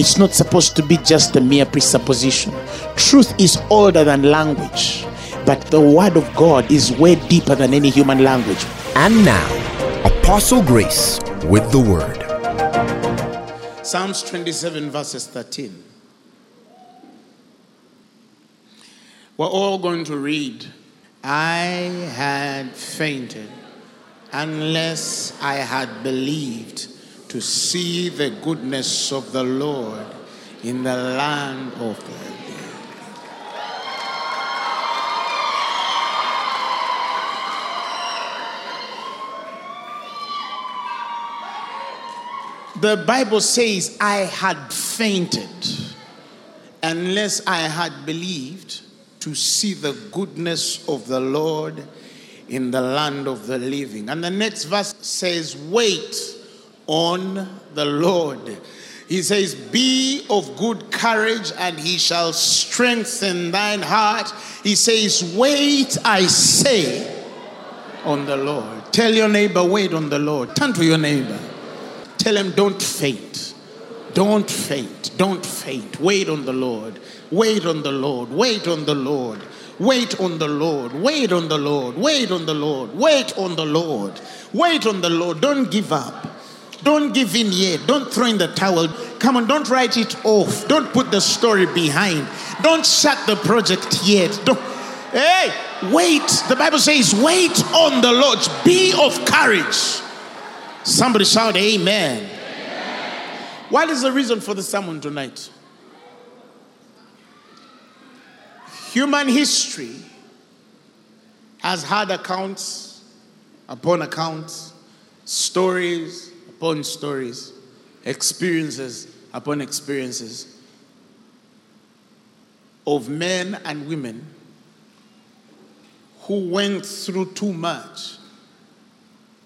It's not supposed to be just a mere presupposition. Truth is older than language, but the word of God is way deeper than any human language. And now, Apostle Grace with the word. Psalms 27, verses 13. We're all going to read. I had fainted unless I had believed to see the goodness of the Lord in the land of the living. The Bible says, I had fainted unless I had believed to see the goodness of the Lord in the land of the living. And the next verse says, Wait on the Lord. He says, Be of good courage, and he shall strengthen thine heart. He says, Wait, I say, on the Lord. Tell your neighbor, Wait on the Lord. Turn to your neighbor. Tell him, Don't faint. Don't faint. Don't faint. Wait on the Lord. Wait on the Lord. Wait on the Lord. Wait on the Lord. Wait on the Lord. Wait on the Lord. Wait on the Lord. Wait on the Lord. Don't give up. Don't give in yet. Don't throw in the towel. Come on, don't write it off. Don't put the story behind. Don't shut the project yet. Don't. Hey, wait. The Bible says, wait on the Lord. Be of courage. Somebody shout, Amen. Amen. What is the reason for the sermon tonight? Human history has had accounts upon accounts, stories upon stories, experiences upon experiences of men and women who went through too much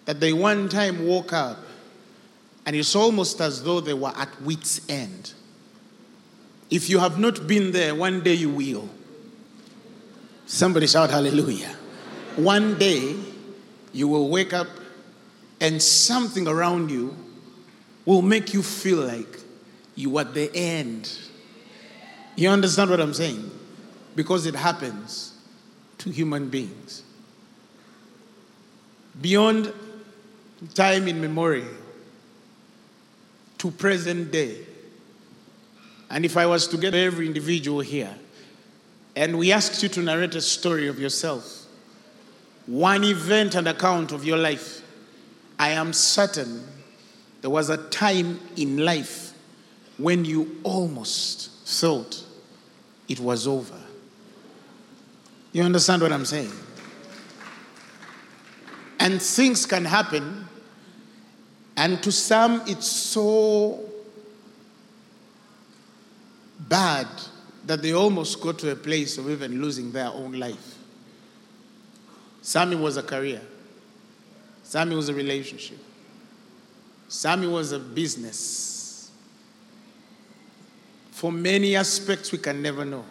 that they one time woke up and it's almost as though they were at wits' end. If you have not been there, one day you will. Somebody shout hallelujah. One day you will wake up and something around you will make you feel like you at the end. You understand what I'm saying? Because it happens to human beings. Beyond time in memory to present day. And if I was to get every individual here and we asked you to narrate a story of yourself, one event and account of your life, I am certain there was a time in life when you almost thought it was over. You understand what I'm saying? And things can happen, and to some, it's so bad that they almost go to a place of even losing their own life. Sammy was a career. Sammy was a relationship. Sammy was a business. For many aspects we can never know.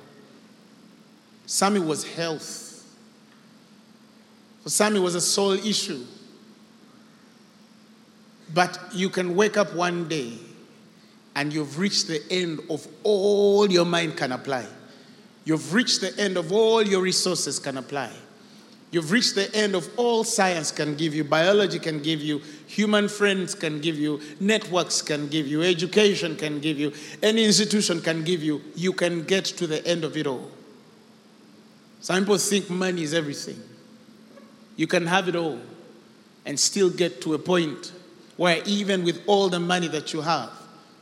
Sammy was health. For Sammy was a soul issue. But you can wake up one day and you've reached the end of all your mind can apply. You've reached the end of all your resources can apply. You've reached the end of all science can give you, biology can give you, human friends can give you, networks can give you, education can give you, any institution can give you. You can get to the end of it all. Some people think money is everything. You can have it all and still get to a point where even with all the money that you have,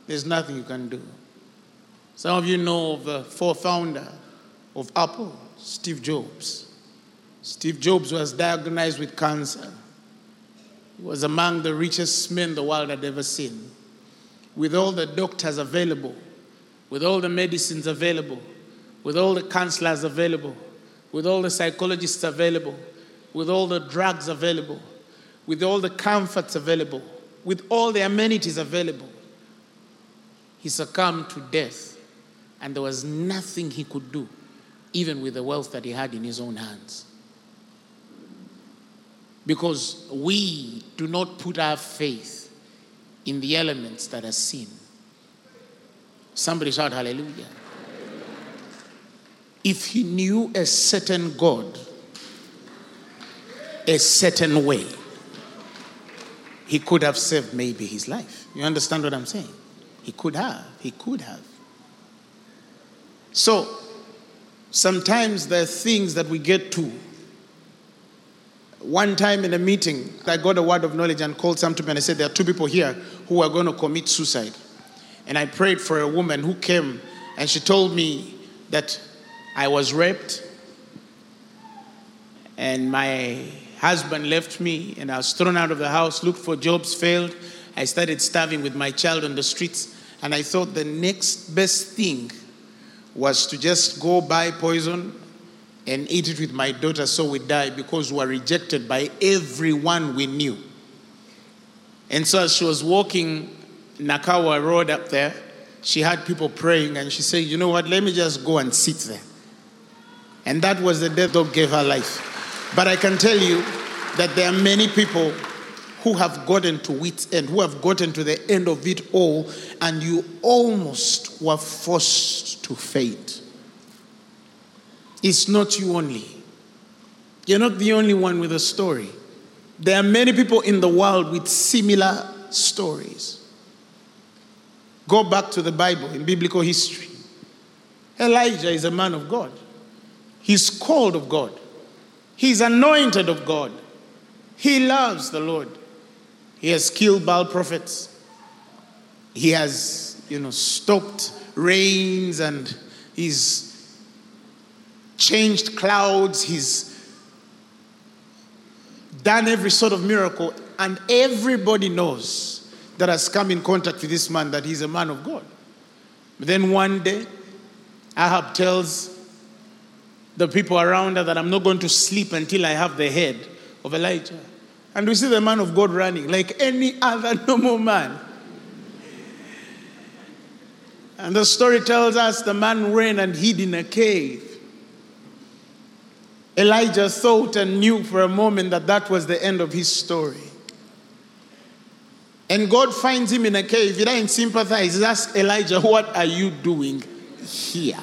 there's nothing you can do. Some of you know of the founder of Apple, Steve Jobs. Steve Jobs was diagnosed with cancer. He was among the richest men the world had ever seen. With all the doctors available, with all the medicines available, with all the counselors available, with all the psychologists available, with all the drugs available, with all the comforts available, with all the amenities available. He succumbed to death, and there was nothing he could do, even with the wealth that he had in his own hands. Because we do not put our faith in the elements that are seen. Somebody shout hallelujah. If he knew a certain God, a certain way, he could have saved maybe his life. You understand what I'm saying? He could have. He could have. So, sometimes there are things that we get to. One time in a meeting, I got a word of knowledge and called some to me and I said, There are two people here who are going to commit suicide. And I prayed for a woman who came and she told me that I was raped and my husband left me and I was thrown out of the house, looked for jobs, failed. I started starving with my child on the streets. And I thought the next best thing was to just go buy poison and eat it with my daughter so we die because we were rejected by everyone we knew. And so as she was walking Nakawa Road up there, she had people praying and she said, You know what? Let me just go and sit there. And that was the death God gave her life. But I can tell you that there are many people who have gotten to wit's end, who have gotten to the end of it all, and you almost were forced to fade. It's not you only. You're not the only one with a story. There are many people in the world with similar stories. Go back to the Bible in biblical history. Elijah is a man of God. He's called of God. He's anointed of God. He loves the Lord. He has killed Baal prophets. He has, you know, stopped rains and he's changed clouds. He's done every sort of miracle. And everybody knows that has come in contact with this man that he's a man of God. But then one day, Ahab tells the people around her that I'm not going to sleep until I have the head of Elijah. And we see the man of God running like any other normal man. And the story tells us the man ran and hid in a cave. Elijah thought and knew for a moment that that was the end of his story. And God finds him in a cave. He doesn't sympathize. He asks Elijah, What are you doing here?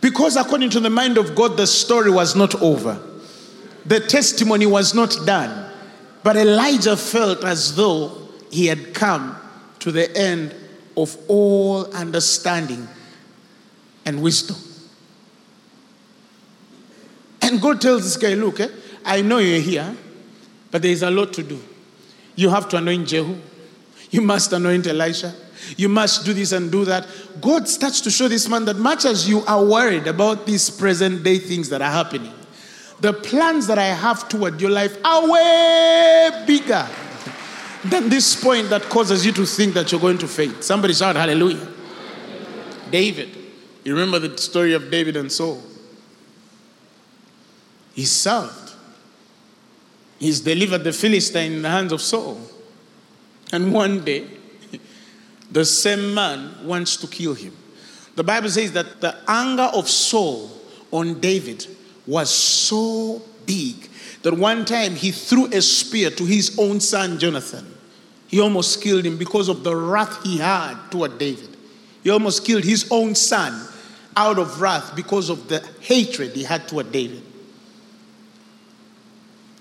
Because according to the mind of God, the story was not over. The testimony was not done. But Elijah felt as though he had come to the end of all understanding and wisdom. And God tells this guy, Look, eh, I know you're here, but there is a lot to do. You have to anoint Jehu, you must anoint Elisha, you must do this and do that. God starts to show this man that much as you are worried about these present day things that are happening, the plans that I have toward your life are way bigger than this point that causes you to think that you're going to fail. Somebody shout hallelujah. David. You remember the story of David and Saul? He served. He's delivered the Philistine in the hands of Saul. And one day, the same man wants to kill him. The Bible says that the anger of Saul on David was so big that one time he threw a spear to his own son Jonathan. He almost killed him because of the wrath he had toward David. He almost killed his own son out of wrath because of the hatred he had toward David.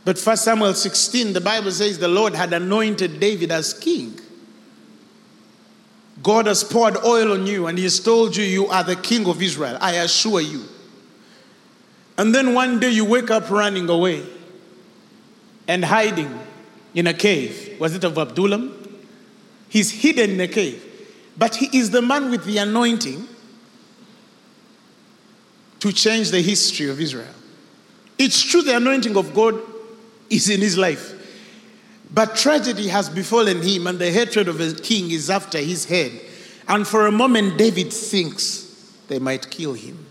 But 1 Samuel 16, the Bible says the Lord had anointed David as king. God has poured oil on you and He has told you you are the king of Israel. I assure you. And then one day you wake up running away and hiding in a cave. Was it of Adullam? He's hidden in a cave. But he is the man with the anointing to change the history of Israel. It's true the anointing of God is in his life. But tragedy has befallen him, and the hatred of a king is after his head. And for a moment, David thinks they might kill him.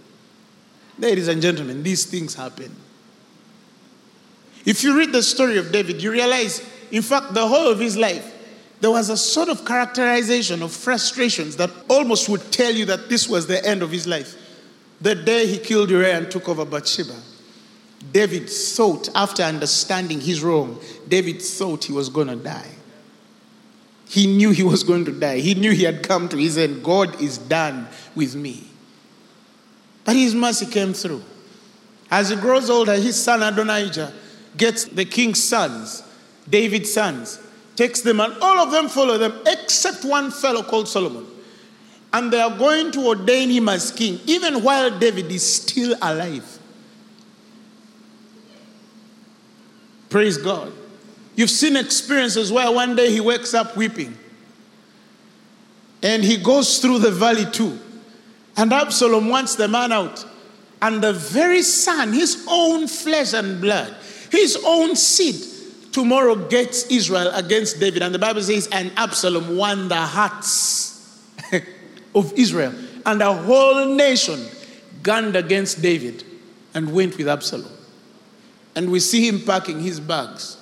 Ladies and gentlemen, these things happen. If you read the story of David, you realize, in fact, the whole of his life, there was a sort of characterization of frustrations that almost would tell you that this was the end of his life. The day he killed Uriah and took over Bathsheba, David thought, after understanding his wrong, David thought he was going to die. He knew he was going to die. He knew he had come to his end. God is done with me. But his mercy came through. As he grows older, his son Adonijah gets the king's sons, David's sons, takes them, and all of them follow them except one fellow called Solomon. And they are going to ordain him as king, even while David is still alive. Praise God. You've seen experiences where one day he wakes up weeping and he goes through the valley too. And Absalom wants the man out. And the very son, his own flesh and blood, his own seed, tomorrow gets Israel against David. And the Bible says, and Absalom won the hearts of Israel. And a whole nation gunned against David and went with Absalom. And we see him packing his bags.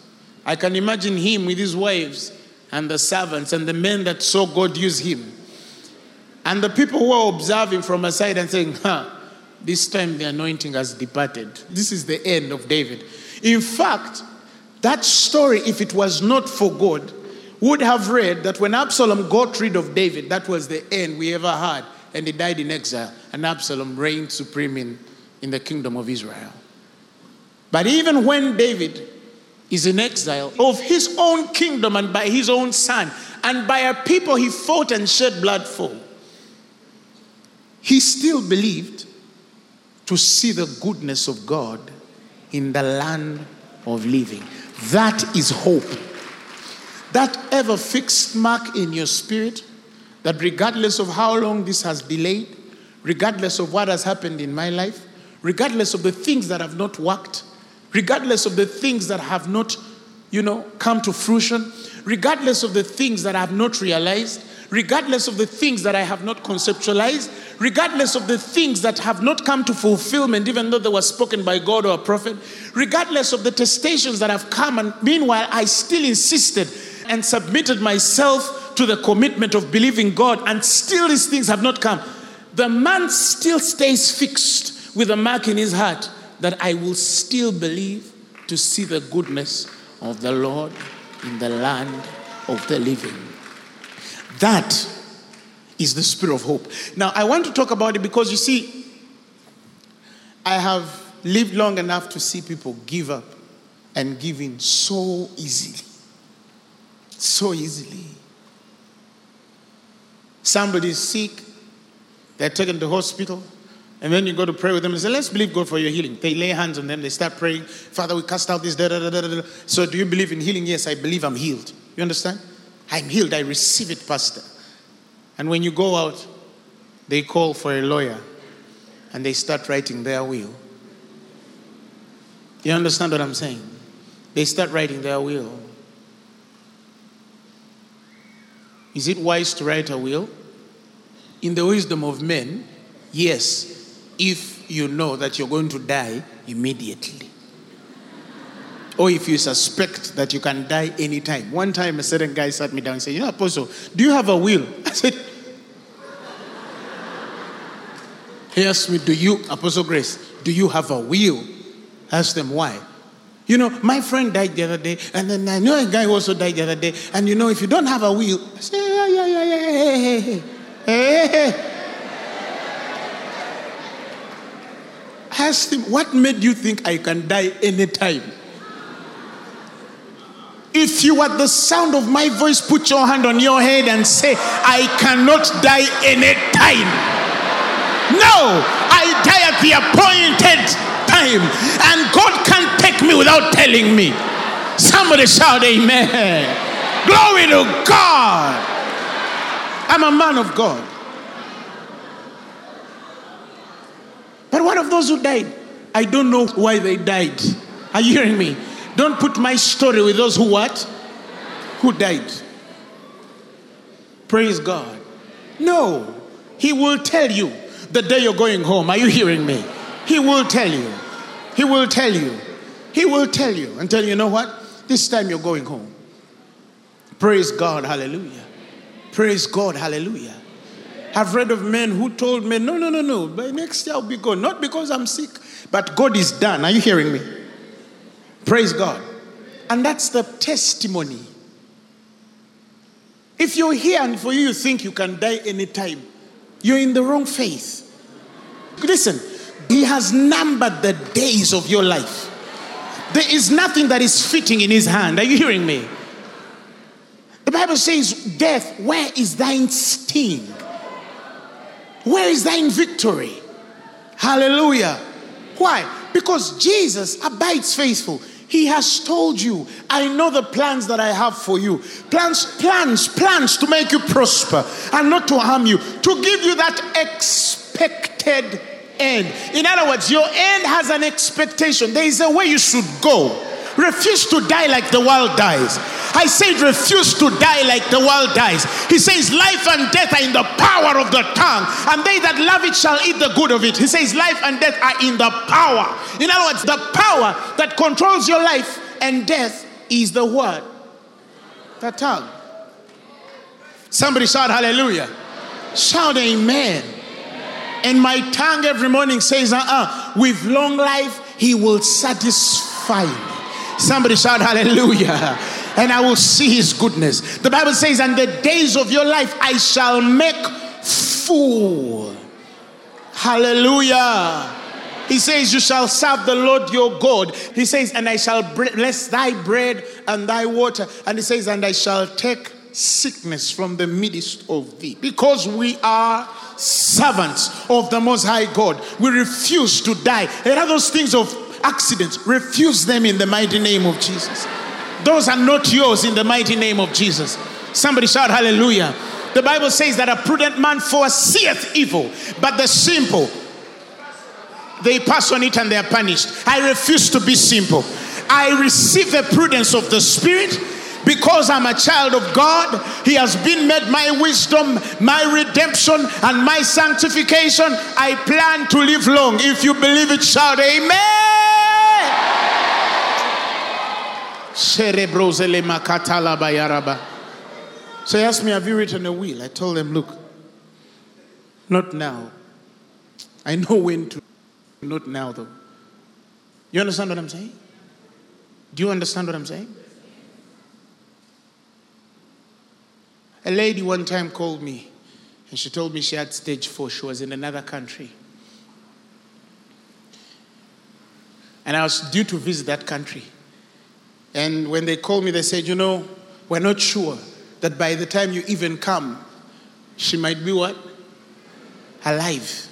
I can imagine him with his wives and the servants and the men that saw God use him and the people who are observing from aside and saying, huh, this time the anointing has departed. This is the end of David. In fact, that story, if it was not for God, would have read that when Absalom got rid of David, that was the end we ever had, and he died in exile, and Absalom reigned supreme in, in the kingdom of Israel. But even when David is in exile of his own kingdom and by his own son, and by a people he fought and shed blood for, he still believed to see the goodness of God in the land of living. That is hope. That ever fixed mark in your spirit that regardless of how long this has delayed, regardless of what has happened in my life, regardless of the things that have not worked, regardless of the things that have not, you know, come to fruition, regardless of the things that I have not realized, regardless of the things that I have not conceptualized, regardless of the things that have not come to fulfillment, even though they were spoken by God or a prophet, regardless of the testations that have come, and meanwhile, I still insisted and submitted myself to the commitment of believing God, and still these things have not come. The man still stays fixed with a mark in his heart that I will still believe to see the goodness of the Lord in the land of the living. That is the spirit of hope. Now, I want to talk about it because you see, I have lived long enough to see people give up and give in so easily. So easily. Somebody is sick, they're taken to hospital, and then you go to pray with them and say, Let's believe God for your healing. They lay hands on them, they start praying, Father, we cast out this. Da, da, da, da, da. So, do you believe in healing? Yes, I believe I'm healed. You understand? I'm healed. I receive it, Pastor. And when you go out, they call for a lawyer and they start writing their will. You understand what I'm saying? They start writing their will. Is it wise to write a will? In the wisdom of men, yes, if you know that you're going to die immediately. Or if you suspect that you can die anytime. One time, a certain guy sat me down and said, You know, Apostle, do you have a will? I said, He asked me, Do you, Apostle Grace, do you have a will? I asked them, Why? You know, my friend died the other day, and then I know a guy also died the other day. And you know, if you don't have a will, I say, Yeah, yeah, yeah, yeah, hey, hey, hey, hey, hey. Asked him, What made you think I can die anytime? If you at the sound of my voice put your hand on your head and say, I cannot die anytime. No, I die at the appointed time. And God can't take me without telling me. Somebody shout, Amen. Glory to God. I'm a man of God. But one of those who died, I don't know why they died. Are you hearing me? Don't put my story with those who what? Who died. Praise God. No, he will tell you the day you're going home. Are you hearing me? He will tell you. He will tell you. He will tell you you, you know what? This time you're going home. Praise God. Hallelujah. Praise God. Hallelujah. I've read of men who told me, no, no, no, no, by next year I'll be gone. Not because I'm sick, but God is done. Are you hearing me? Praise God. And that's the testimony. If you're here and for you you think you can die anytime, you're in the wrong faith. Listen, He has numbered the days of your life. There is nothing that is fitting in His hand. Are you hearing me? The Bible says, Death, where is thine sting? Where is thine victory? Hallelujah. Why? Because Jesus abides faithful. He has told you, I know the plans that I have for you. Plans, plans, plans to make you prosper and not to harm you, to give you that expected end. In other words, your end has an expectation. There is a way you should go. Refuse to die like the world dies. I said, refuse to die like the world dies. He says, life and death are in the power of the tongue, and they that love it shall eat the good of it. He says, life and death are in the power. In other words, the power that controls your life and death is the word, the tongue. Somebody shout hallelujah. Shout amen. And my tongue every morning says, uh uh-uh, uh, with long life, he will satisfy me. Somebody shout hallelujah. And I will see his goodness. The Bible says, and the days of your life I shall make full. Hallelujah. He says, You shall serve the Lord your God. He says, And I shall bless thy bread and thy water. And he says, And I shall take sickness from the midst of thee. Because we are servants of the Most High God, we refuse to die. There are those things of accidents, refuse them in the mighty name of Jesus. Those are not yours in the mighty name of Jesus. Somebody shout hallelujah. The Bible says that a prudent man foreseeth evil, but the simple, they pass on it and they are punished. I refuse to be simple. I receive the prudence of the Spirit because I'm a child of God, He has been made my wisdom, my redemption, and my sanctification. I plan to live long. If you believe it, shout Amen. So he asked me, Have you written a will? I told him, Look, not now. I know when to. Not now, though. You understand what I'm saying? Do you understand what I'm saying? A lady one time called me and she told me she had stage four. She was in another country. And I was due to visit that country. And when they called me, they said, You know, we're not sure that by the time you even come, she might be what? Alive.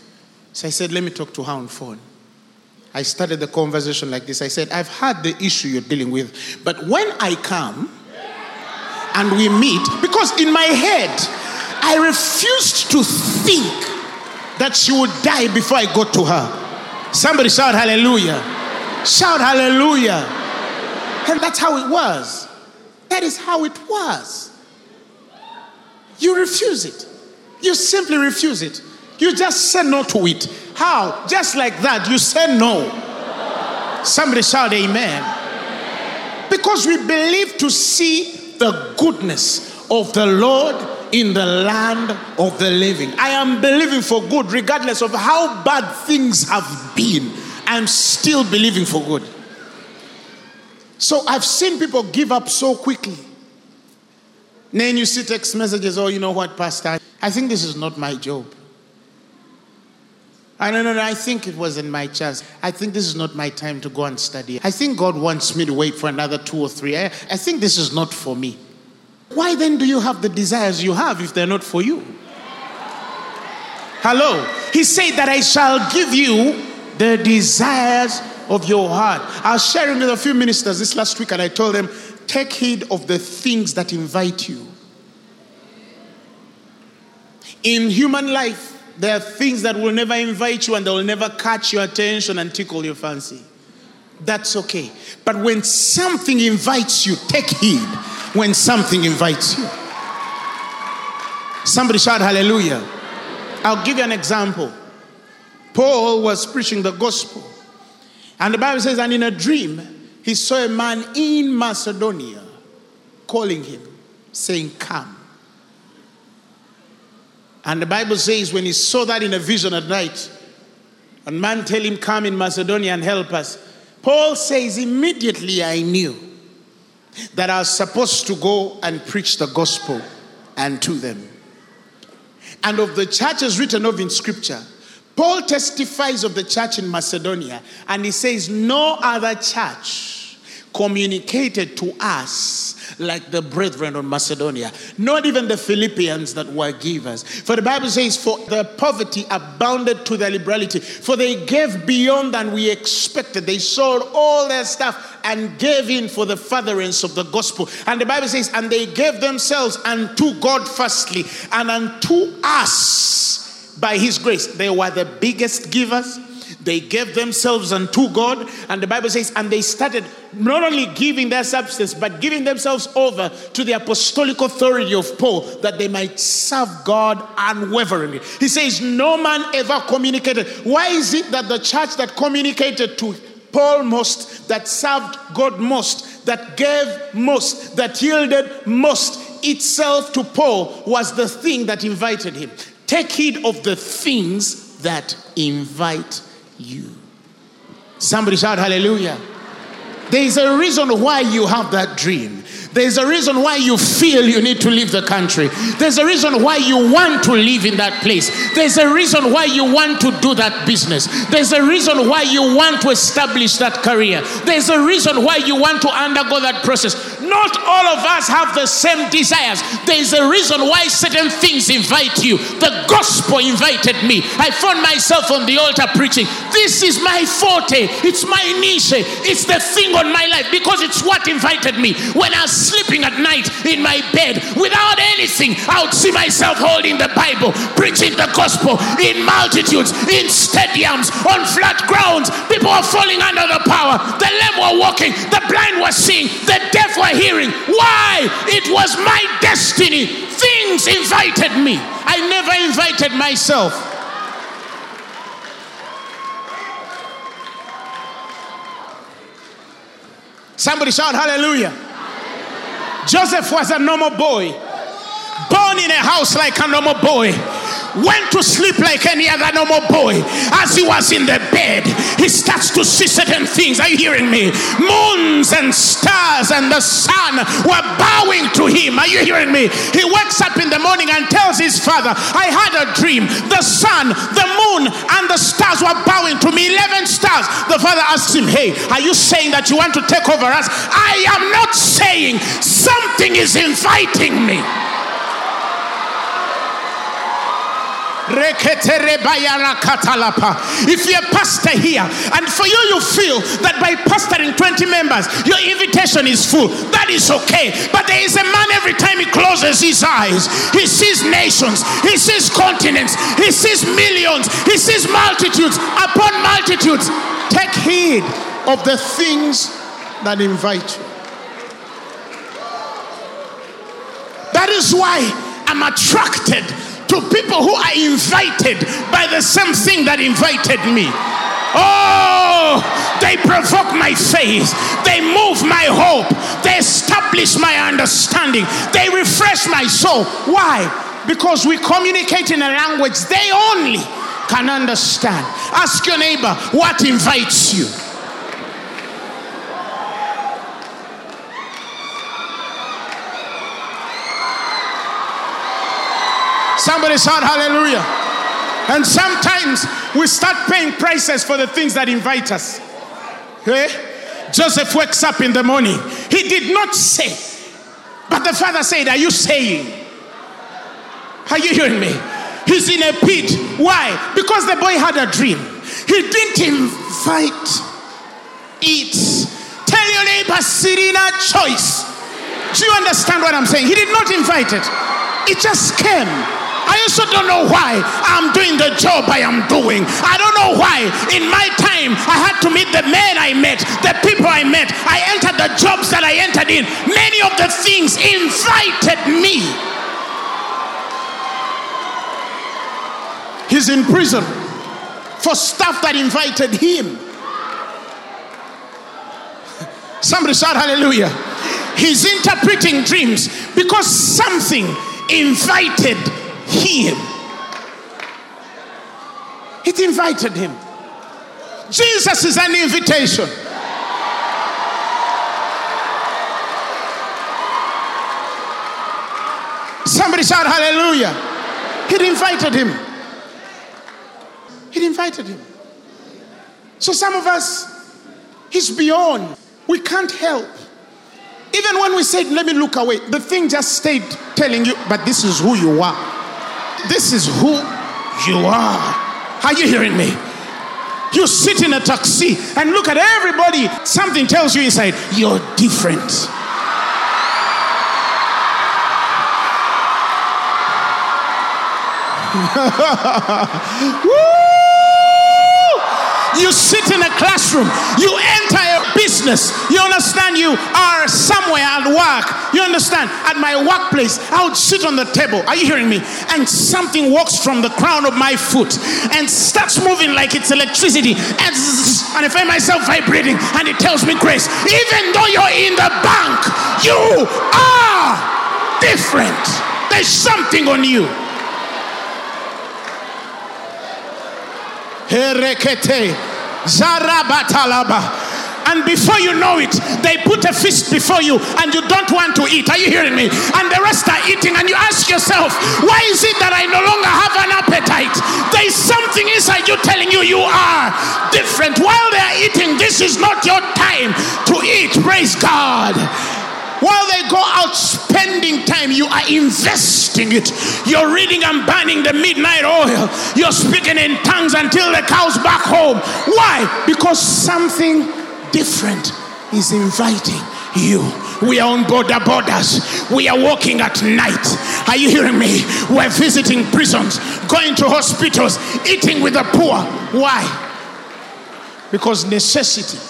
So I said, Let me talk to her on phone. I started the conversation like this. I said, I've had the issue you're dealing with, but when I come and we meet, because in my head, I refused to think that she would die before I got to her. Somebody shout hallelujah. Shout hallelujah. And that's how it was. That is how it was. You refuse it. You simply refuse it. You just say no to it. How? Just like that, you say no. Somebody shout amen. Because we believe to see the goodness of the Lord in the land of the living. I am believing for good regardless of how bad things have been. I'm still believing for good. So I've seen people give up so quickly. And Then you see text messages, oh, you know what, Pastor? I think this is not my job. I don't know, I think it wasn't my chance. I think this is not my time to go and study. I think God wants me to wait for another two or three. I, I think this is not for me. Why then do you have the desires you have if they're not for you? Hello. He said that I shall give you the desires of your heart. I was sharing with a few ministers this last week and I told them, take heed of the things that invite you. In human life, there are things that will never invite you and they will never catch your attention and tickle your fancy. That's okay. But when something invites you, take heed when something invites you. Somebody shout hallelujah. I'll give you an example. Paul was preaching the gospel. And the Bible says, and in a dream, he saw a man in Macedonia calling him, saying, Come. And the Bible says, when he saw that in a vision at night, and man tell him, Come in Macedonia and help us. Paul says, Immediately I knew that I was supposed to go and preach the gospel and to them. And of the churches written of in scripture, Paul testifies of the church in Macedonia and he says, No other church communicated to us like the brethren of Macedonia, not even the Philippians that were givers. For the Bible says, For the poverty abounded to their liberality, for they gave beyond than we expected. They sold all their stuff and gave in for the furtherance of the gospel. And the Bible says, And they gave themselves unto God firstly, and unto us by his grace. They were the biggest givers they gave themselves unto God, and the Bible says, and they started not only giving their substance, but giving themselves over to the apostolic authority of Paul that they might serve God unwaveringly. He says, No man ever communicated. Why is it that the church that communicated to Paul most, that served God most, that gave most, that yielded most itself to Paul was the thing that invited him? Take heed of the things that invite you. Somebody shout hallelujah. There is a reason why you have that dream. There's a reason why you feel you need to leave the country. There's a reason why you want to live in that place. There's a reason why you want to do that business. There's a reason why you want to establish that career. There's a reason why you want to undergo that process. Not all of us have the same desires. There's a reason why certain things invite you. The gospel invited me. I found myself on the altar preaching. This is my forte. It's my niche. It's the thing on my life because it's what invited me. When I was sleeping at night in my bed without anything, I would see myself holding the Bible, preaching the gospel in multitudes, in stadiums, on flat grounds. People were falling under the power. The lame were walking, the blind were seeing, the deaf were hearing. Why? It was my destiny. Things invited me. I never invited myself. Somebody shout hallelujah. Joseph was a normal boy, born in a house like a normal boy went to sleep like any other normal boy. As he was in the bed, he starts to see certain things. Are you hearing me? Moons and stars and the sun were bowing to him. Are you hearing me? He wakes up in the morning and tells his father, I had a dream. The sun, the moon, and the stars were bowing to me. 11 stars. The father asks him, Hey, are you saying that you want to take over us? I am not saying something is inviting me. If you're a pastor here, and for you, you feel that by pastoring 20 members, your invitation is full, that is okay. But there is a man every time he closes his eyes, he sees nations, he sees continents, he sees millions, he sees multitudes upon multitudes. Take heed of the things that invite you. That is why I'm attracted to people who are invited by the same thing that invited me. Oh, they provoke my faith. They move my hope. They establish my understanding. They refresh my soul. Why? Because we communicate in a language they only can understand. Ask your neighbor, what invites you? Somebody shout hallelujah. And sometimes we start paying prices for the things that invite us. Okay? Joseph wakes up in the morning. He did not say, but the father said, Are you saying? Are you hearing me? He's in a pit. Why? Because the boy had a dream. He didn't invite it. Tell your neighbor, Serena choice. Do you understand what I'm saying? He did not invite it, it just came. I also don't know why I'm doing the job I am doing. I don't know why in my time I had to meet the men I met, the people I met. I entered the jobs that I entered in. Many of the things invited me. He's in prison. for stuff that invited him. Somebody shout hallelujah. He's interpreting dreams because something invited him. It invited him. Jesus is an invitation. Somebody shout hallelujah. He invited him. He invited him. So some of us, he's beyond. We can't help. Even when we said, let me look away, the thing just stayed telling you, but this is who you are. This is who you are. Are you hearing me? You sit in a taxi and look at everybody. Something tells you inside, you're different. You sit in a classroom, you business. You understand? You are somewhere at work. You understand? At my workplace, I would sit on the table. Are you hearing me? And something walks from the crown of my foot and starts moving like it's electricity. And, and I find myself vibrating, and it tells me, Grace, even though you're in the bank, you are different. There's something on you. Zarabatalaba. And before you know it, they put a feast before you and you don't want to eat. Are you hearing me? And the rest are eating, and you ask yourself, why is it that I no longer have an appetite? There is something inside you telling you you are different. While they are eating, this is not your time to eat. Praise God. While they go out spending time, you are investing it. You're reading and burning the midnight oil. You're speaking in tongues until the cow's back home. Why? Because something different is inviting you. We are on border borders. We are walking at night. Are you hearing me? We're visiting prisons, going to hospitals, eating with the poor. Why? Because necessity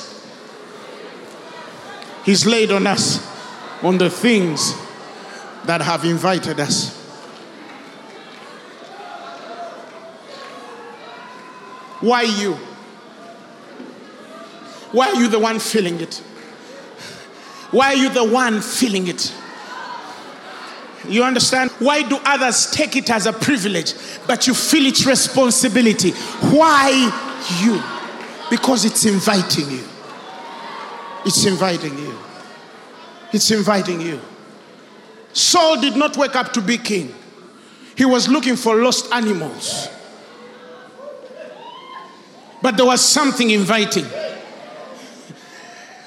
is laid on us on the things that have invited us. Why you? Why are you the one feeling it? Why are you the one feeling it? You understand? Why do others take it as a privilege, but you feel its responsibility? Why you? Because it's inviting you. It's inviting you. It's inviting you. Saul did not wake up to be king, he was looking for lost animals. But there was something inviting.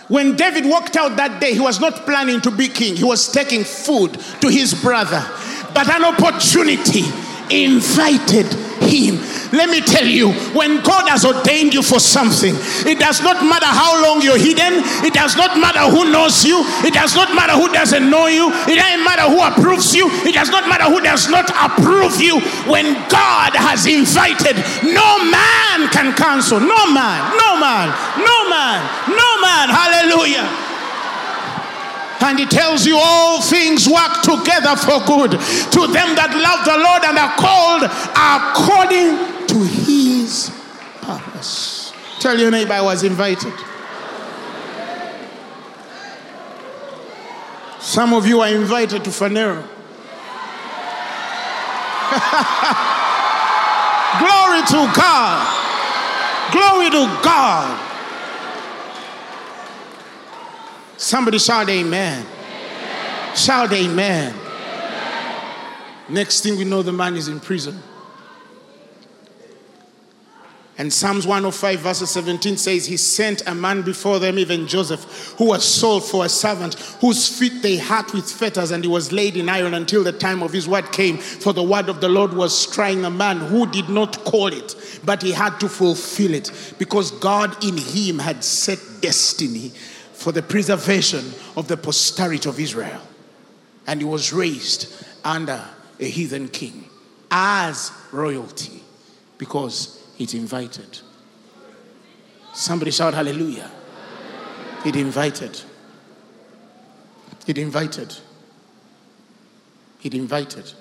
When David walked out that day, he was not planning to be king, he was taking food to his brother. But an opportunity invited him. Let me tell you, when God has ordained you for something, it does not matter how long you're hidden, it does not matter who knows you, it does not matter who doesn't know you, it doesn't matter who approves you, it does not matter who does not approve you. When God has invited, no man can cancel. No man, no man, no man, no man. Hallelujah. And he tells you all things work together for good to them that love the Lord and are called according to his purpose. Tell your neighbor I was invited. Some of you are invited to Phaneroo. Glory to God. Glory to God. Somebody shout amen. amen. Shout amen. amen. Next thing we know, the man is in prison. And Psalms 105, verse 17 says, He sent a man before them, even Joseph, who was sold for a servant, whose feet they had with fetters, and he was laid in iron until the time of his word came. For the word of the Lord was trying a man who did not call it, but he had to fulfill it, because God in him had set destiny for the preservation of the posterity of Israel. And he was raised under a heathen king as royalty because it invited. Somebody shout hallelujah. It invited. It invited. It invited.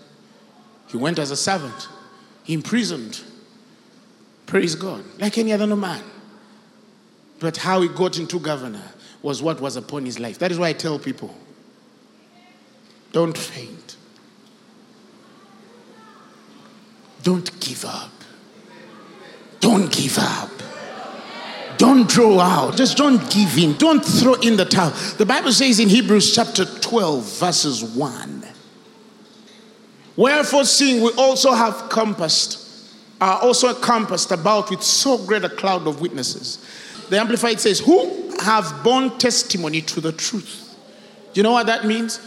He went as a servant, he imprisoned. Praise God. Like any other man. But how he got into governor was what was upon his life. That is why I tell people don't faint, don't give up. Don't give up. Don't draw out. Just don't give in. Don't throw in the towel. The Bible says in Hebrews chapter 12, verses 1 Wherefore, seeing we also have compassed, are also compassed about with so great a cloud of witnesses. The Amplified says, Who have borne testimony to the truth. Do you know what that means?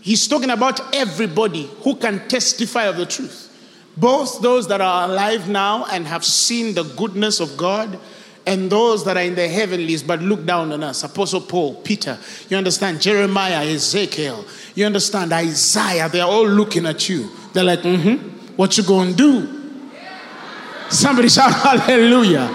He's talking about everybody who can testify of the truth. Both those that are alive now and have seen the goodness of God, and those that are in the heavenlies but look down on us. Apostle Paul, Peter, you understand? Jeremiah, Ezekiel, you understand? Isaiah, they're all looking at you. They're like, mm hmm, what you gonna do? Somebody shout hallelujah.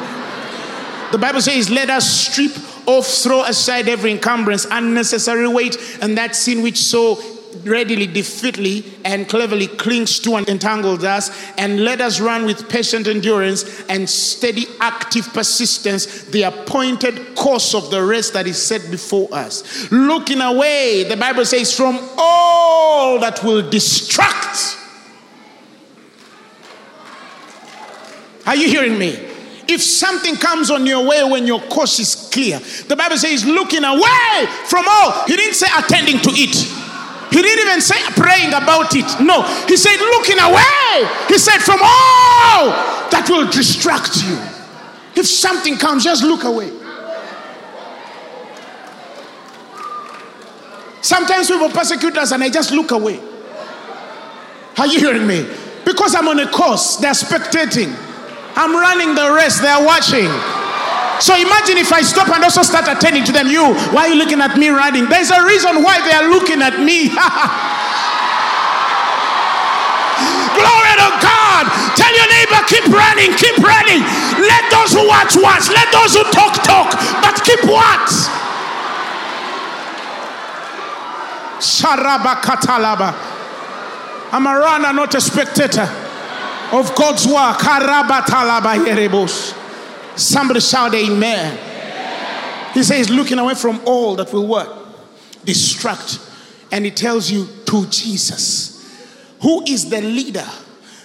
The Bible says, let us strip off, throw aside every encumbrance, unnecessary weight, and that sin which so readily, defeatedly, and cleverly clings to and entangles us, and let us run with patient endurance and steady, active persistence the appointed course of the race that is set before us. Looking away, the Bible says, from all that will distract. Are you hearing me? If something comes on your way when your course is clear, the Bible says looking away from all. He didn't say attending to it. He didn't even say praying about it. No, he said looking away. He said from all that will distract you. If something comes, just look away. Sometimes people persecute us and I just look away. Are you hearing me? Because I'm on a course, they're spectating. I'm running the race, they're watching. So imagine if I stop and also start attending to them. You, why are you looking at me running? There's a reason why they are looking at me. Glory to God. Tell your neighbor, keep running, keep running. Let those who watch watch. Let those who talk talk. But keep what? Sharaba katalaba. I'm a runner, not a spectator of God's work. Somebody shout amen. amen. He says, looking away from all that will work, Distract. And he tells you to Jesus, who is the leader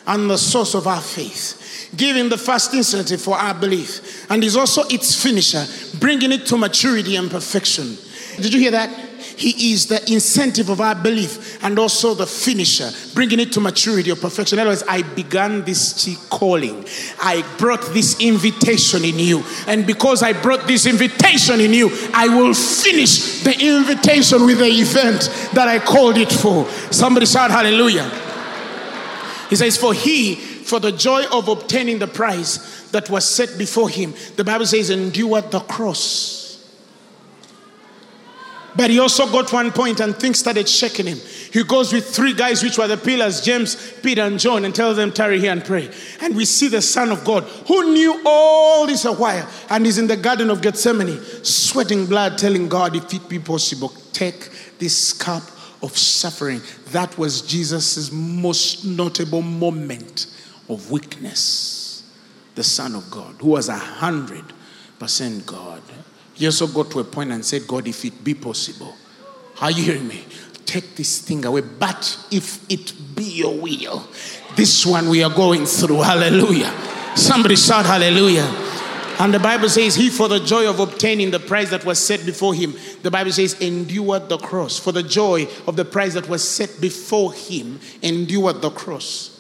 and the source of our faith, giving the first incentive for our belief, and is also its finisher, bringing it to maturity and perfection. Did you hear that? He is the incentive of our belief and also the finisher, bringing it to maturity or perfection. In other words, I began this calling. I brought this invitation in you. And because I brought this invitation in you, I will finish the invitation with the event that I called it for. Somebody shout hallelujah. He says, For he, for the joy of obtaining the prize that was set before him, the Bible says, endured the cross but he also got one point and things started shaking him. He goes with three guys, which were the pillars James, Peter, and John, and tells them, Tarry here and pray. And we see the Son of God, who knew all this a while, and is in the Garden of Gethsemane, sweating blood, telling God, If it be possible, take this cup of suffering. That was Jesus' most notable moment of weakness. The Son of God, who was a hundred percent God. He also got to a point and said, God, if it be possible, are you hearing me? Take this thing away. But if it be your will, this one we are going through. Hallelujah. Somebody shout hallelujah. And the Bible says, He, for the joy of obtaining the prize that was set before him, the Bible says, endured the cross. For the joy of the prize that was set before him, endured the cross.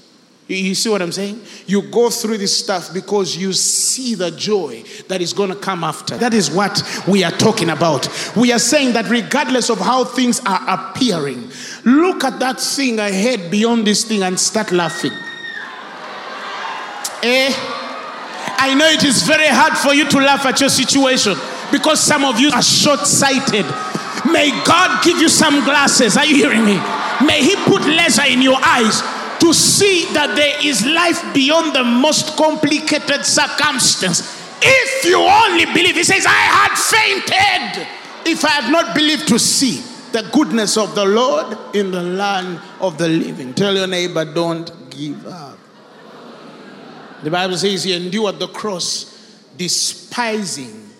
You see what I'm saying? You go through this stuff because you see the joy that is going to come after. That is what we are talking about. We are saying that regardless of how things are appearing, look at that thing ahead beyond this thing and start laughing. Eh? I know it is very hard for you to laugh at your situation because some of you are short sighted. May God give you some glasses. Are you hearing me? May He put laser in your eyes to see that there is life beyond the most complicated circumstance. If you only believe, he says, I had fainted if I had not believed to see the goodness of the Lord in the land of the living. Tell your neighbor, don't give up. The Bible says he endured the cross, despising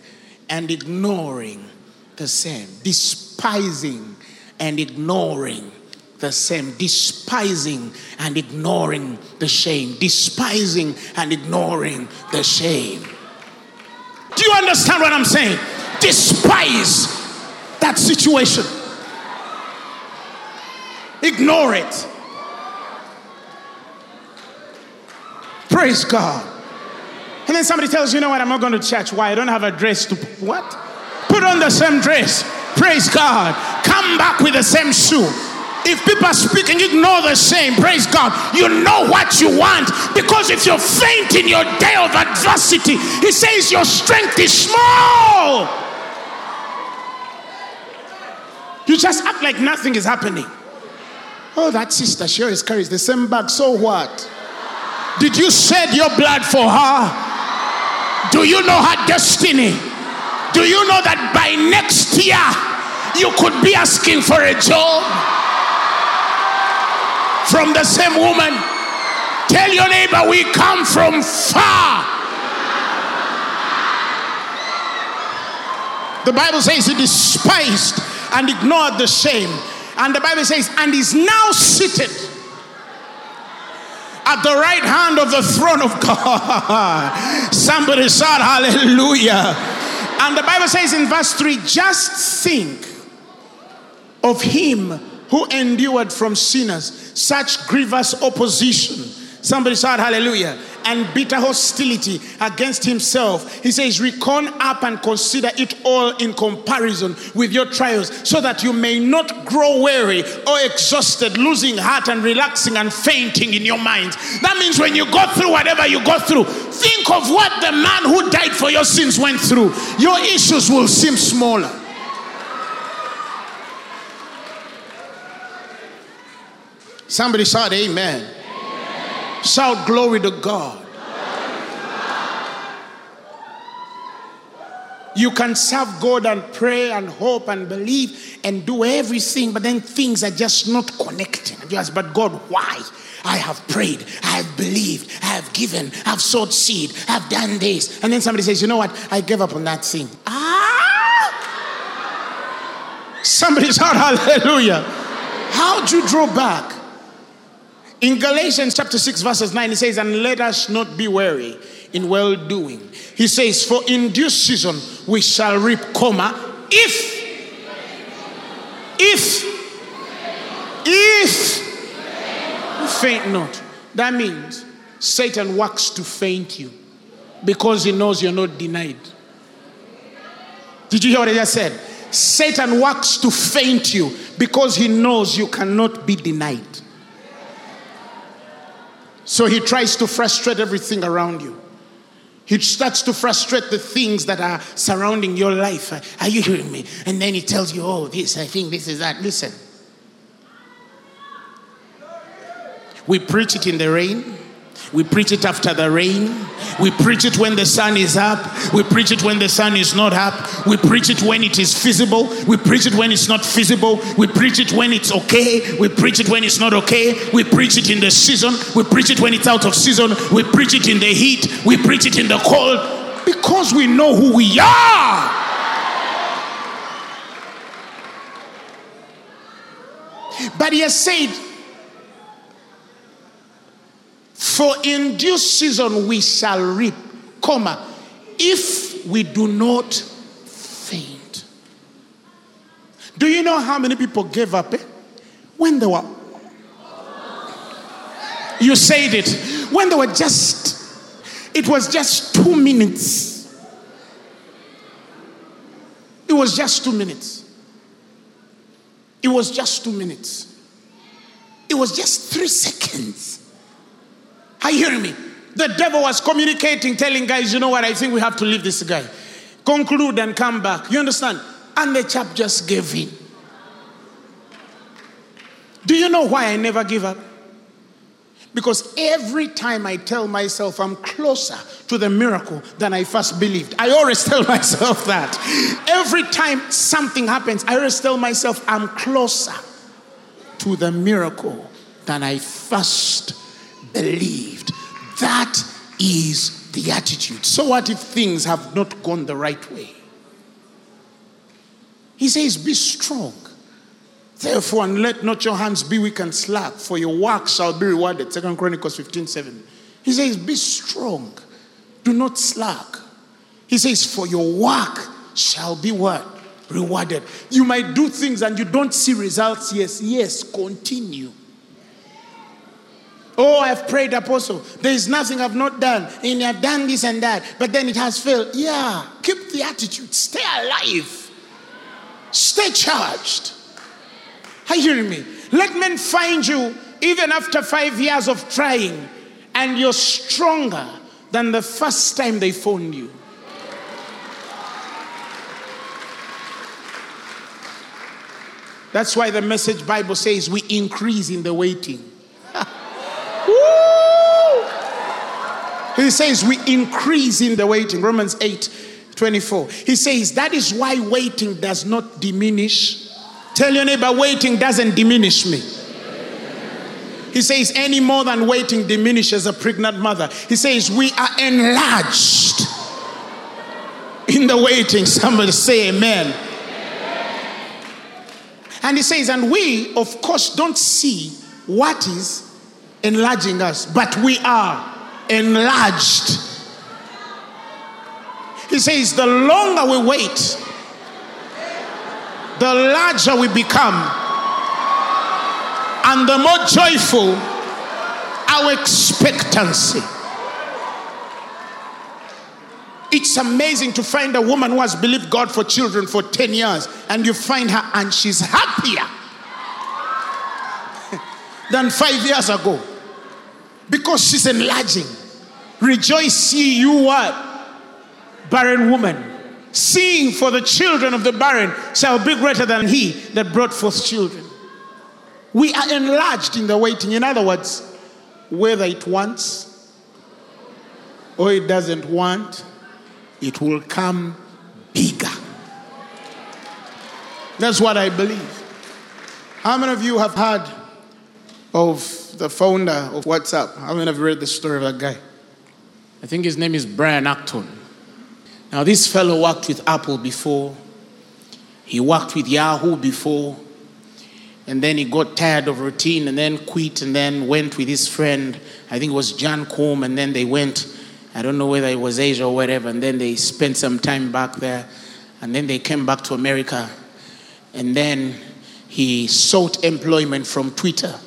and ignoring the same. Despising and ignoring the same. Despising and ignoring the shame. Despising and ignoring the shame. Do you understand what I'm saying? Despise that situation. Ignore it. Praise God. And then somebody tells you, you know what, I'm not going to church. Why? I don't have a dress to what? Put on the same dress. Praise God. Come back with the same shoe. If people are speaking, ignore the same. Praise God. You know what you want. Because if you're faint in your day of adversity, He says your strength is small. You just act like nothing is happening. Oh, that sister, she always carries the same bag. So what? Did you shed your blood for her? Do you know her destiny? Do you know that by next year you could be asking for a job from the same woman? Tell your neighbor we come from far. The Bible says he despised and ignored the shame. And the Bible says, and is now seated at the right hand of the throne of God. Somebody shout hallelujah. And the Bible says in verse 3 just think of him who endured from sinners such grievous opposition. Somebody shout hallelujah and bitter hostility against himself. He says, Recon up and consider it all in comparison with your trials, so that you may not grow weary or exhausted, losing heart and relaxing and fainting in your minds. That means when you go through whatever you go through, think of what the man who died for your sins went through. Your issues will seem smaller. Somebody shout, Amen. Shout glory to God. You can serve God and pray and hope and believe and do everything, but then things are just not connecting. But God, why? I have prayed, I have believed, I have given, I've sowed seed, I've done this. And then somebody says, you know what? I gave up on that thing. Ah! Somebody shout hallelujah. How'd you draw back? In Galatians chapter 6, verses 9, he says, And let us not be weary in well doing. He says, For in due season we shall reap, comma, if, if, if, faint not. That means Satan works to faint you because he knows you're not denied. Did you hear what I just said? Satan works to faint you because he knows you cannot be denied. So he tries to frustrate everything around you. He starts to frustrate the things that are surrounding your life. Are you hearing me? And then he tells you, oh, this, I think this is that. Listen. We preach it in the rain. We preach it after the rain. We preach it when the sun is up. We preach it when the sun is not up. We preach it when it is feasible. We preach it when it's not feasible. We preach it when it's okay. We preach it when it's not okay. We preach it in the season. We preach it when it's out of season. We preach it in the heat. We preach it in the cold because we know who we are. But he has said, For in due season we shall reap, comma, if we do not faint. Do you know how many people gave up eh? when they were? You said it. When they were just, it was just two minutes. It was just two minutes. It was just two minutes. It was just three seconds. Are you hearing me? The devil was communicating, telling guys, you know what, I think we have to leave this guy. Conclude and come back. You understand? And the chap just gave in. Do you know why I never give up? Because every time I tell myself I'm closer to the miracle than I first believed, I always tell myself that. Every time something happens, I always tell myself I'm closer to the miracle than I first believed. That is the attitude. So, what if things have not gone the right way? He says, Be strong. Therefore, and let not your hands be weak and slack, for your work shall be rewarded. Second Chronicles 15 7. He says, Be strong. Do not slack. He says, For your work shall be what? Rewarded. You might do things and you don't see results. Yes, yes, continue. Oh, I've prayed, Apostle. There is nothing I've not done. And I've done this and that, but then it has failed. Yeah, keep the attitude. Stay alive. Stay charged. Are you hearing me? Let men find you even after five years of trying, and you're stronger than the first time they found you. That's why the message Bible says we increase in the waiting. He says we increase in the waiting. Romans 8 24. He says that is why waiting does not diminish. Tell your neighbor, waiting doesn't diminish me. He says, any more than waiting diminishes a pregnant mother. He says, we are enlarged in the waiting. Somebody say amen. And he says, and we, of course, don't see what is enlarging us, but we are enlarged. He says, the longer we wait, the larger we become, and the more joyful our expectancy. It's amazing to find a woman who has believed God for children for 10 years, and you find her and she's happier than five years ago because she's enlarging. Rejoice see you what? Barren woman. Seeing for the children of the barren shall be greater than he that brought forth children. We are enlarged in the waiting. In other words, whether it wants or it doesn't want, it will come bigger. That's what I believe. How many of you have heard of the founder of WhatsApp? How many have read the story of that guy? I think his name is Brian Acton. Now, this fellow worked with Apple before, he worked with Yahoo before, and then he got tired of routine and then quit and then went with his friend, I think it was John Koum, and then they went, I don't know whether it was Asia or whatever, and then they spent some time back there, and then they came back to America, and then he sought employment from Twitter.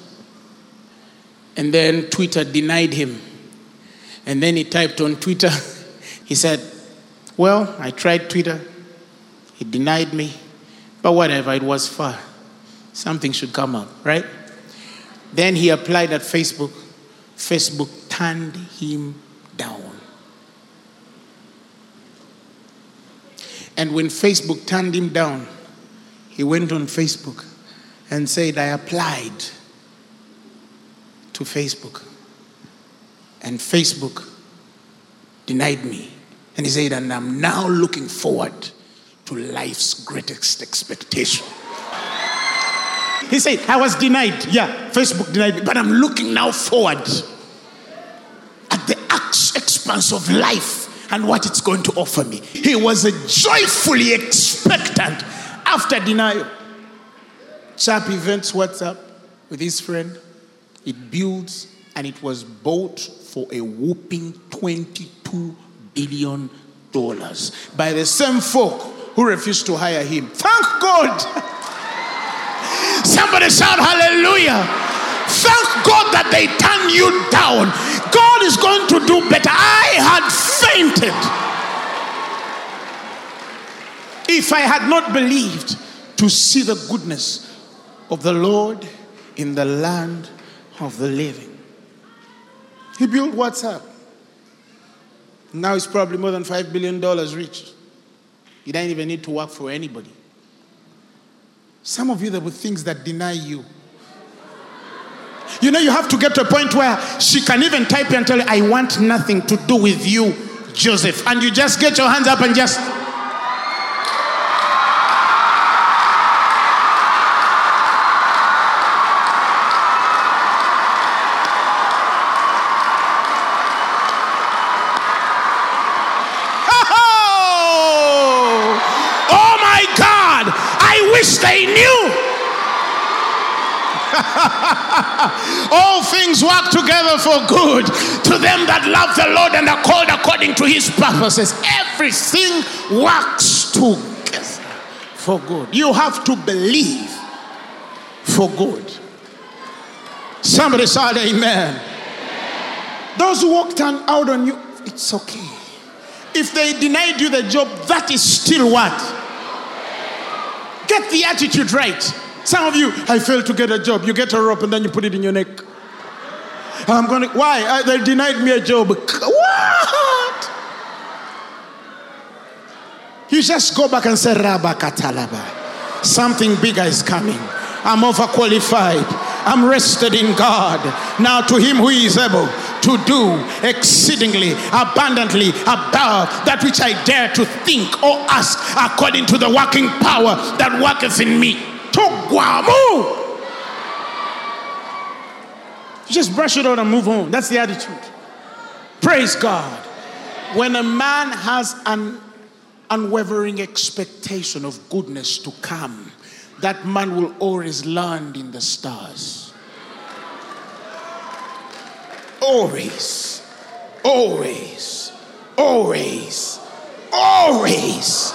And then Twitter denied him. And then he typed on Twitter, he said, Well, I tried Twitter, it denied me, but whatever, it was far. Something should come up, right? Then he applied at Facebook. Facebook turned him down. And when Facebook turned him down, he went on Facebook and said, I applied to Facebook. And Facebook denied me. And he said, and I'm now looking forward to life's greatest expectation. He said, I was denied. Yeah, Facebook denied me, but I'm looking now forward at the expanse of life and what it's going to offer me. He was a joyfully expectant after denial. Sharp events WhatsApp with his friend. It builds and it was bought for a whooping 22 billion dollars by the same folk who refused to hire him. Thank God. Somebody shout hallelujah. Thank God that they turned you down. God is going to do better. I had fainted. If I had not believed to see the goodness of the Lord in the land of the living. He built WhatsApp. Now it's probably more than $5 billion rich. You don't even need to work for anybody. Some of you, there were things that deny you. You know, you have to get to a point where she can even type you and tell you, I want nothing to do with you, Joseph. And you just get your hands up and just. which they knew. All things work together for good to them that love the Lord and are called according to his purposes. Everything works together for good. You have to believe for good. Somebody shout amen. Those who walked out on you, it's okay. If they denied you the job, that is still what? Get the attitude right. Some of you, I failed to get a job. You get a rope and then you put it in your neck. I'm going to, why? I, they denied me a job. What? You just go back and say, Rabba Katalaba. Something bigger is coming. I'm overqualified. I'm rested in God. Now to him who is able to do exceedingly abundantly above that which I dare to think or ask according to the working power that worketh in me. Togwamu. Just brush it out and move on. That's the attitude. Praise God. When a man has an unwavering expectation of goodness to come, that man will always land in the stars. Always, always, always, always.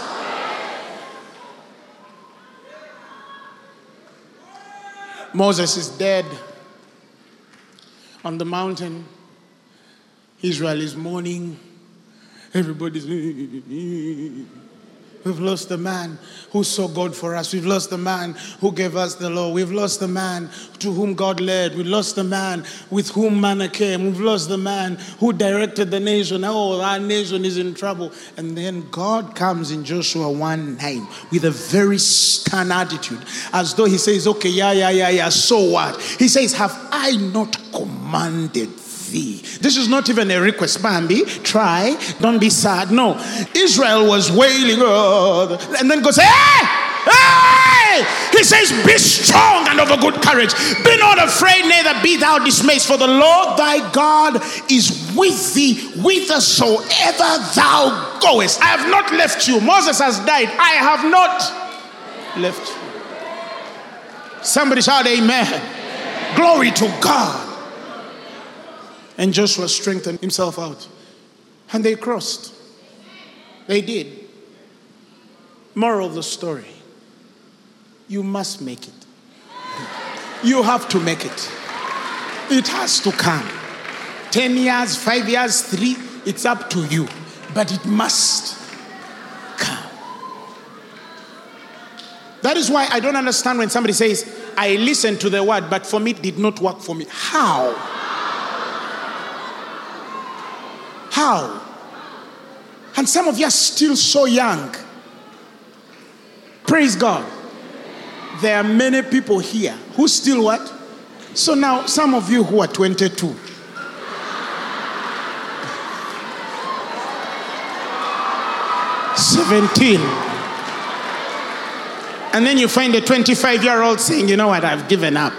Moses is dead on the mountain. Israel is mourning. Everybody's. We've lost the man who saw God for us. We've lost the man who gave us the law. We've lost the man to whom God led. We lost the man with whom manna came. We've lost the man who directed the nation. Oh, our nation is in trouble. And then God comes in Joshua 1 9 with a very stern attitude, as though he says, Okay, yeah, yeah, yeah, yeah, so what? He says, Have I not commanded thee. This is not even a request, Bambi. Try, don't be sad. No, Israel was wailing, oh, and then goes, Hey! Hey! He says, Be strong and of a good courage. Be not afraid, neither be thou dismayed, for the Lord thy God is with thee whithersoever thou goest. I have not left you. Moses has died. I have not left you. Somebody shout, Amen. amen. Glory to God. And Joshua strengthened himself out. And they crossed. They did. Moral of the story you must make it. You have to make it. It has to come. 10 years, 5 years, 3, it's up to you. But it must come. That is why I don't understand when somebody says, I listened to the word, but for me it did not work for me. How? How? And some of you are still so young. Praise God. There are many people here who still what? So now, some of you who are 22. Seventeen. And then you find a 25 year old saying, You know what, I've given up.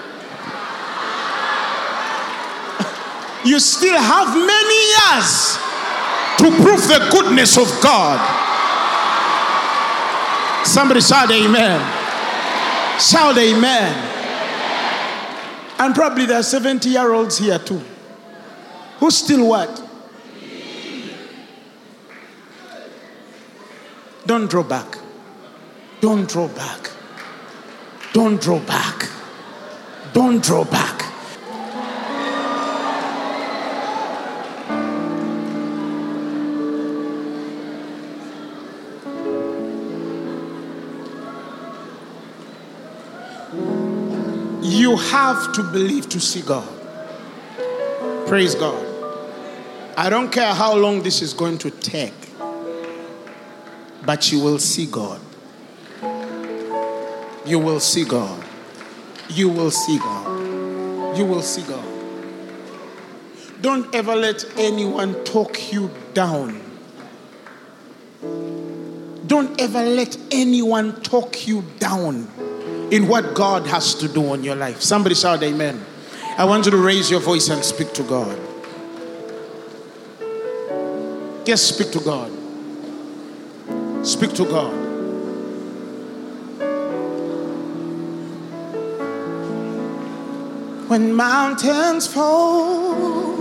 you still have many years to prove the goodness of God. Somebody shout amen. Shout amen. And probably there are 70 year olds here too. Who still what? Don't draw back. Don't draw back. Don't draw back. Don't draw back. You have to believe to see God. Praise God. I don't care how long this is going to take, but you will see God. You will see God. You will see God. You will see God. Don't ever let anyone talk you down. Don't ever let anyone talk you down in what God has to do on your life. Somebody shout amen. I want you to raise your voice and speak to God. Yes, speak to God. Speak to God. When mountains fall,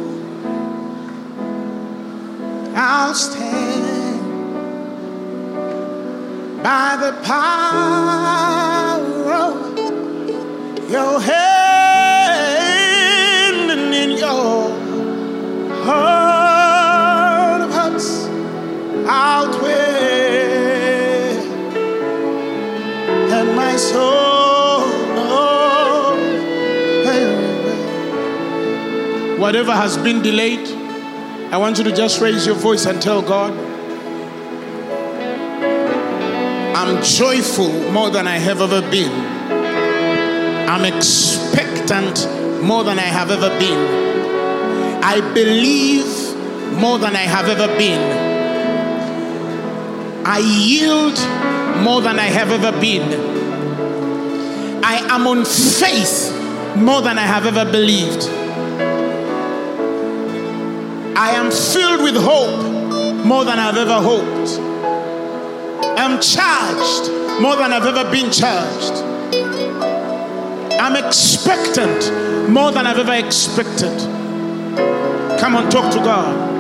I'll stand by the power your hand and in your heart of hearts. I'll dwell, and my soul Whatever has been delayed, I want you to just raise your voice and tell God, I'm joyful more than I have ever been. I'm expectant more than I have ever been. I believe more than I have ever been. I yield more than I have ever been. I am on faith more than I have ever believed. I am filled with hope more than I've ever hoped. I'm charged more than I've ever been charged. I'm expectant more than I've ever expected. Come on, talk to God.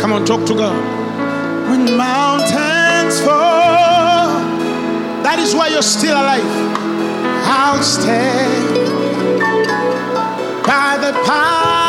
Come on, talk to God. When mountains fall, that is why you're still alive. I'll stand by the power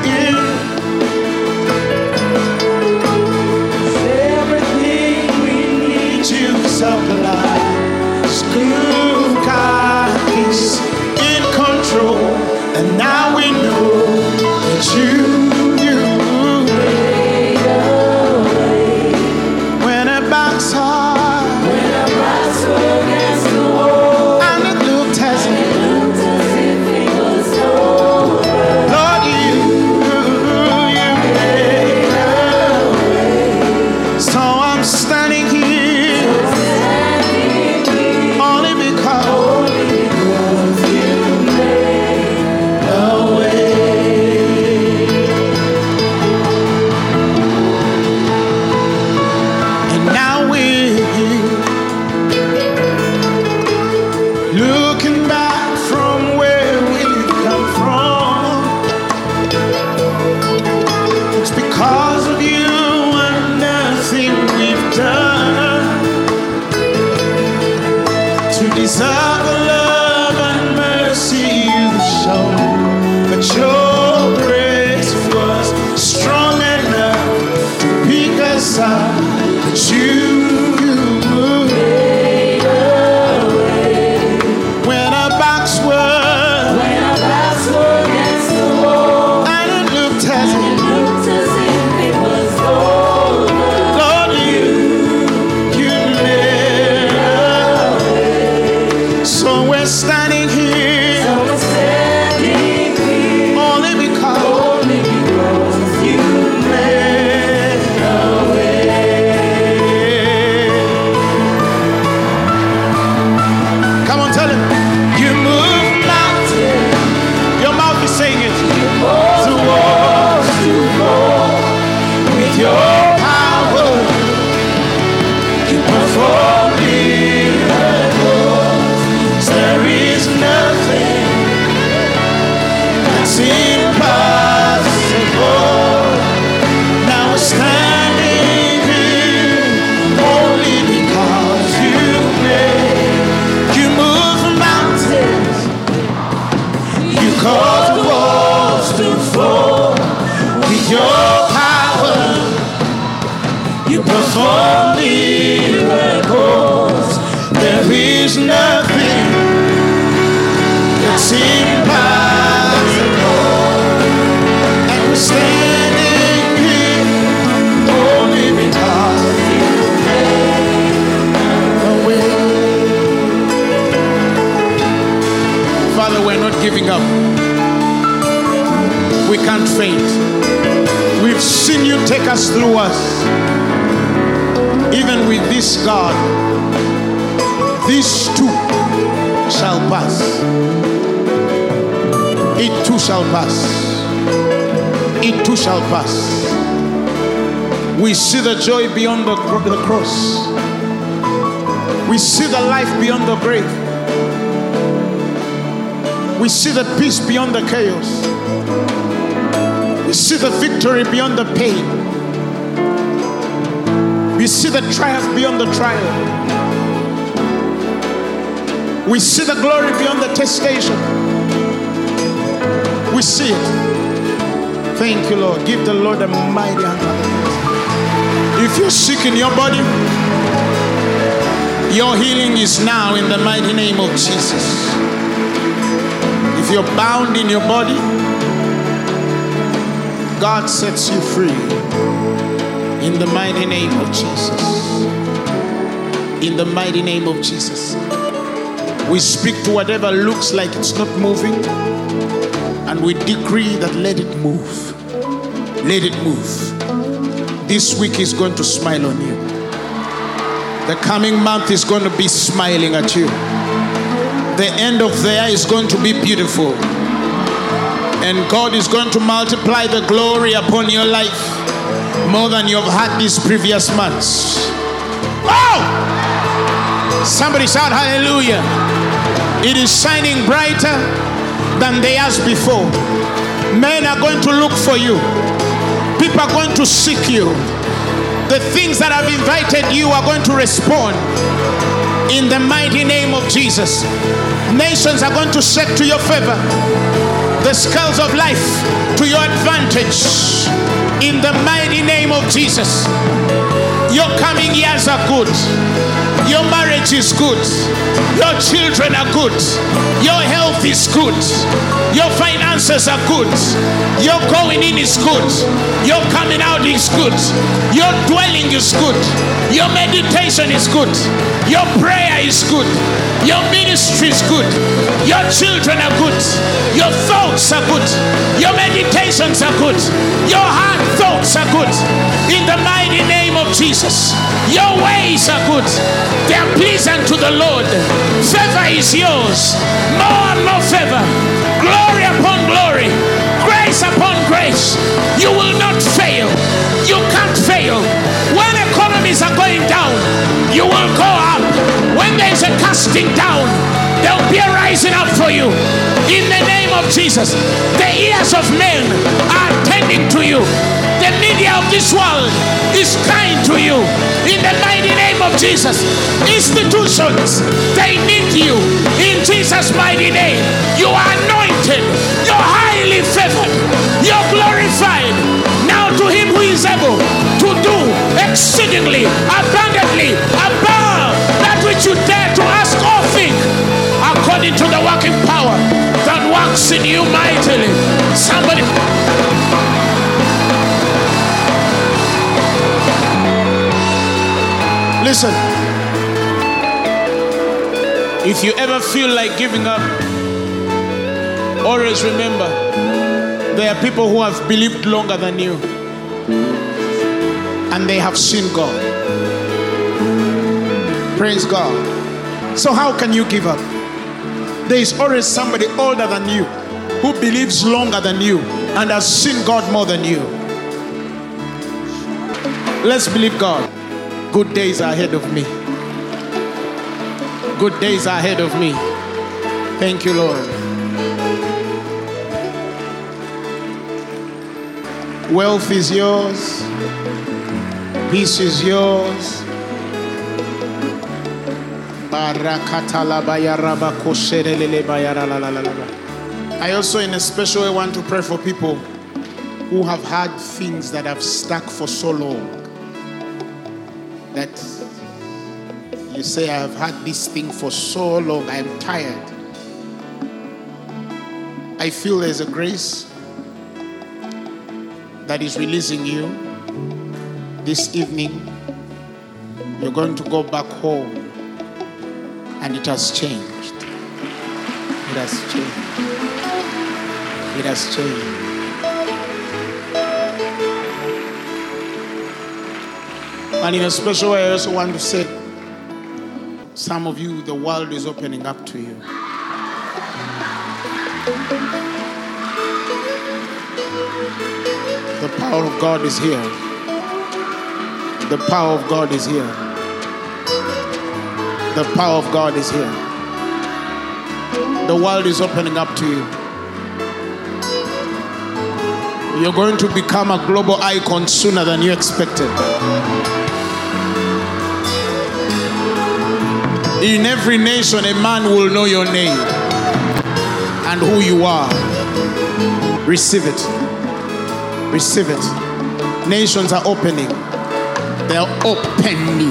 step can't faint. We've seen you take us through us. Even with this God, this too shall pass. It too shall pass. It too shall pass. We see the joy beyond the, the cross. We see the life beyond the grave. We see the peace beyond the chaos. We see the victory beyond the pain. We see the triumph beyond the trial. We see the glory beyond the testation. We see it. Thank you, Lord. Give the Lord a mighty hand. If you're sick in your body, your healing is now in the mighty name of Jesus. If you're bound in your body, God sets you free in the mighty name of Jesus. In the mighty name of Jesus. We speak to whatever looks like it's not moving and we decree that let it move. Let it move. This week is going to smile on you. The coming month is going to be smiling at you. The end of the year is going to be beautiful. And God is going to multiply the glory upon your life more than you've had these previous months. Oh! Somebody shout hallelujah. It is shining brighter than the years before. Men are going to look for you, people are going to seek you. The things that have invited you are going to respond in the mighty name of Jesus. Nations are going to set to your favor the scales of life to your advantage in the mighty name of Jesus. Your coming years are good. Your marriage is good. Your children are good. Your health is good. Your finances are good. Your going in is good. Your coming out is good. Your dwelling is good. Your meditation is good. Your prayer is good. Your ministry is good. Your children are good. Your thoughts are good. Your meditations are good. Your heart thoughts are good. In the mighty name of Jesus, your ways are good. They are pleasant to the Lord. Favor is yours. More and more favor. Glory upon glory. Grace upon grace. You will not fail. You can't fail. When economies are going down, you will go up. When there is a casting down, there'll be a rising up for you. In the name of Jesus, the ears of men are tending to you. The media of this world is kind to you. In the mighty name of Jesus, institutions, they need you. In Jesus' mighty name, you are anointed. You're highly favored. You're glorified. Now to him who is able to do exceedingly, abundantly, Listen. If you ever feel like giving up, always remember there are people who have believed longer than you and they have seen God. Praise God. So, how can you give up? There is always somebody older than you who believes longer than you and has seen God more than you. Let's believe God. Good days are ahead of me. Good days are ahead of me. Thank you, Lord. Wealth is yours, peace is yours. I also, in a special way, want to pray for people who have had things that have stuck for so long that you say, I have had this thing for so long, I am tired. I feel there's a grace that is releasing you this evening. You're going to go back home and it has changed. It has changed. It has changed. And in a special way, I also want to say some of you, the world is opening up to you. The power of God is here. The power of God is here. The power of God is here. The world is opening up to you. You're going to become a global icon sooner than you expected. In every nation, a man will know your name and who you are. Receive it. Receive it. Nations are opening. They're opening.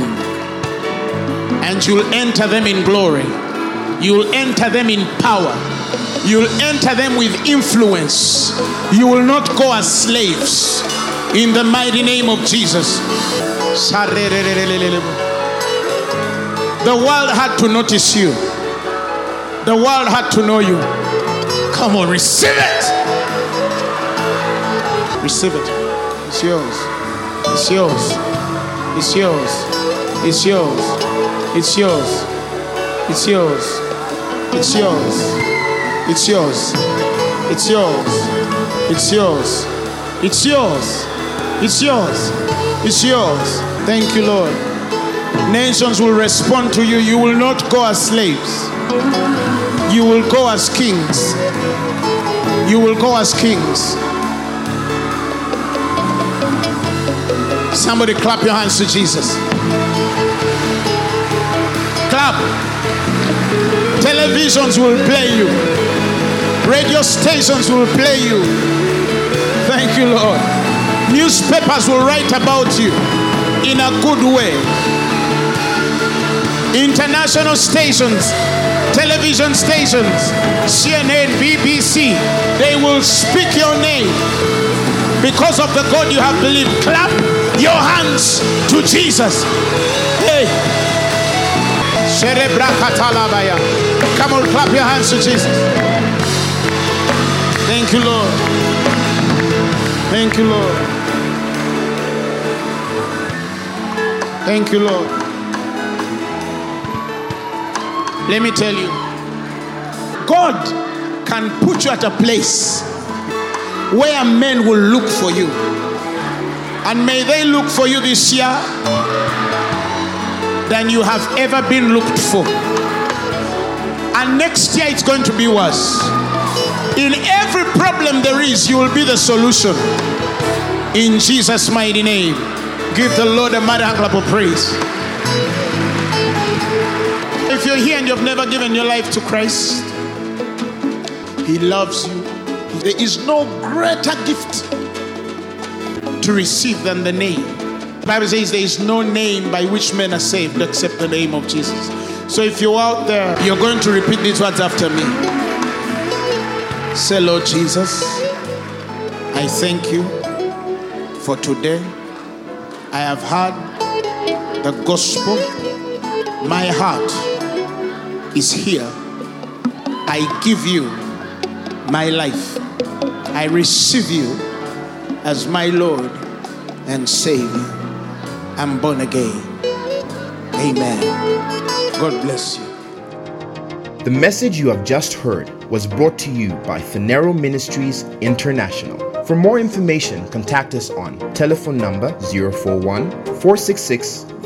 And you'll enter them in glory. You'll enter them in power. You'll enter them with influence. You will not go as slaves. In the mighty name of Jesus. The world had to notice you. The world had to know you. Come on, receive it. Receive it. It's yours. It's yours. It's yours. It's yours. It's yours. It's yours. It's yours. It's yours. It's yours. It's yours. It's yours. It's yours. It's yours. Thank you, Lord. Nations will respond to you. You will not go as slaves. You will go as kings. You will go as kings. Somebody clap your hands to Jesus. Clap. Televisions will play you. Radio stations will play you. Thank you, Lord. Newspapers will write about you in a good way. International stations, television stations, CNN, BBC, they will speak your name because of the God you have believed. Clap your hands to Jesus. Hey. Come on, clap your hands to Jesus. Thank you, Lord. Thank you, Lord. Thank you, Lord. Let me tell you, God can put you at a place where men will look for you. And may they look for you this year than you have ever been looked for. And next year it's going to be worse. In every problem there is, you will be the solution. In Jesus' mighty name. Give the Lord a mighty clap of praise. If you're here and you've never given your life to Christ, He loves you. There is no greater gift to receive than the name. The Bible says there is no name by which men are saved except the name of Jesus. So if you're out there, you're going to repeat these words after me. Say, Lord Jesus, I thank you for today. I have heard the gospel. My heart is here. I give you my life. I receive you as my Lord and Savior. I'm born again. Amen. God bless you. The message you have just heard was brought to you by Phaneroo Ministries International. For more information, contact us on telephone number 041 466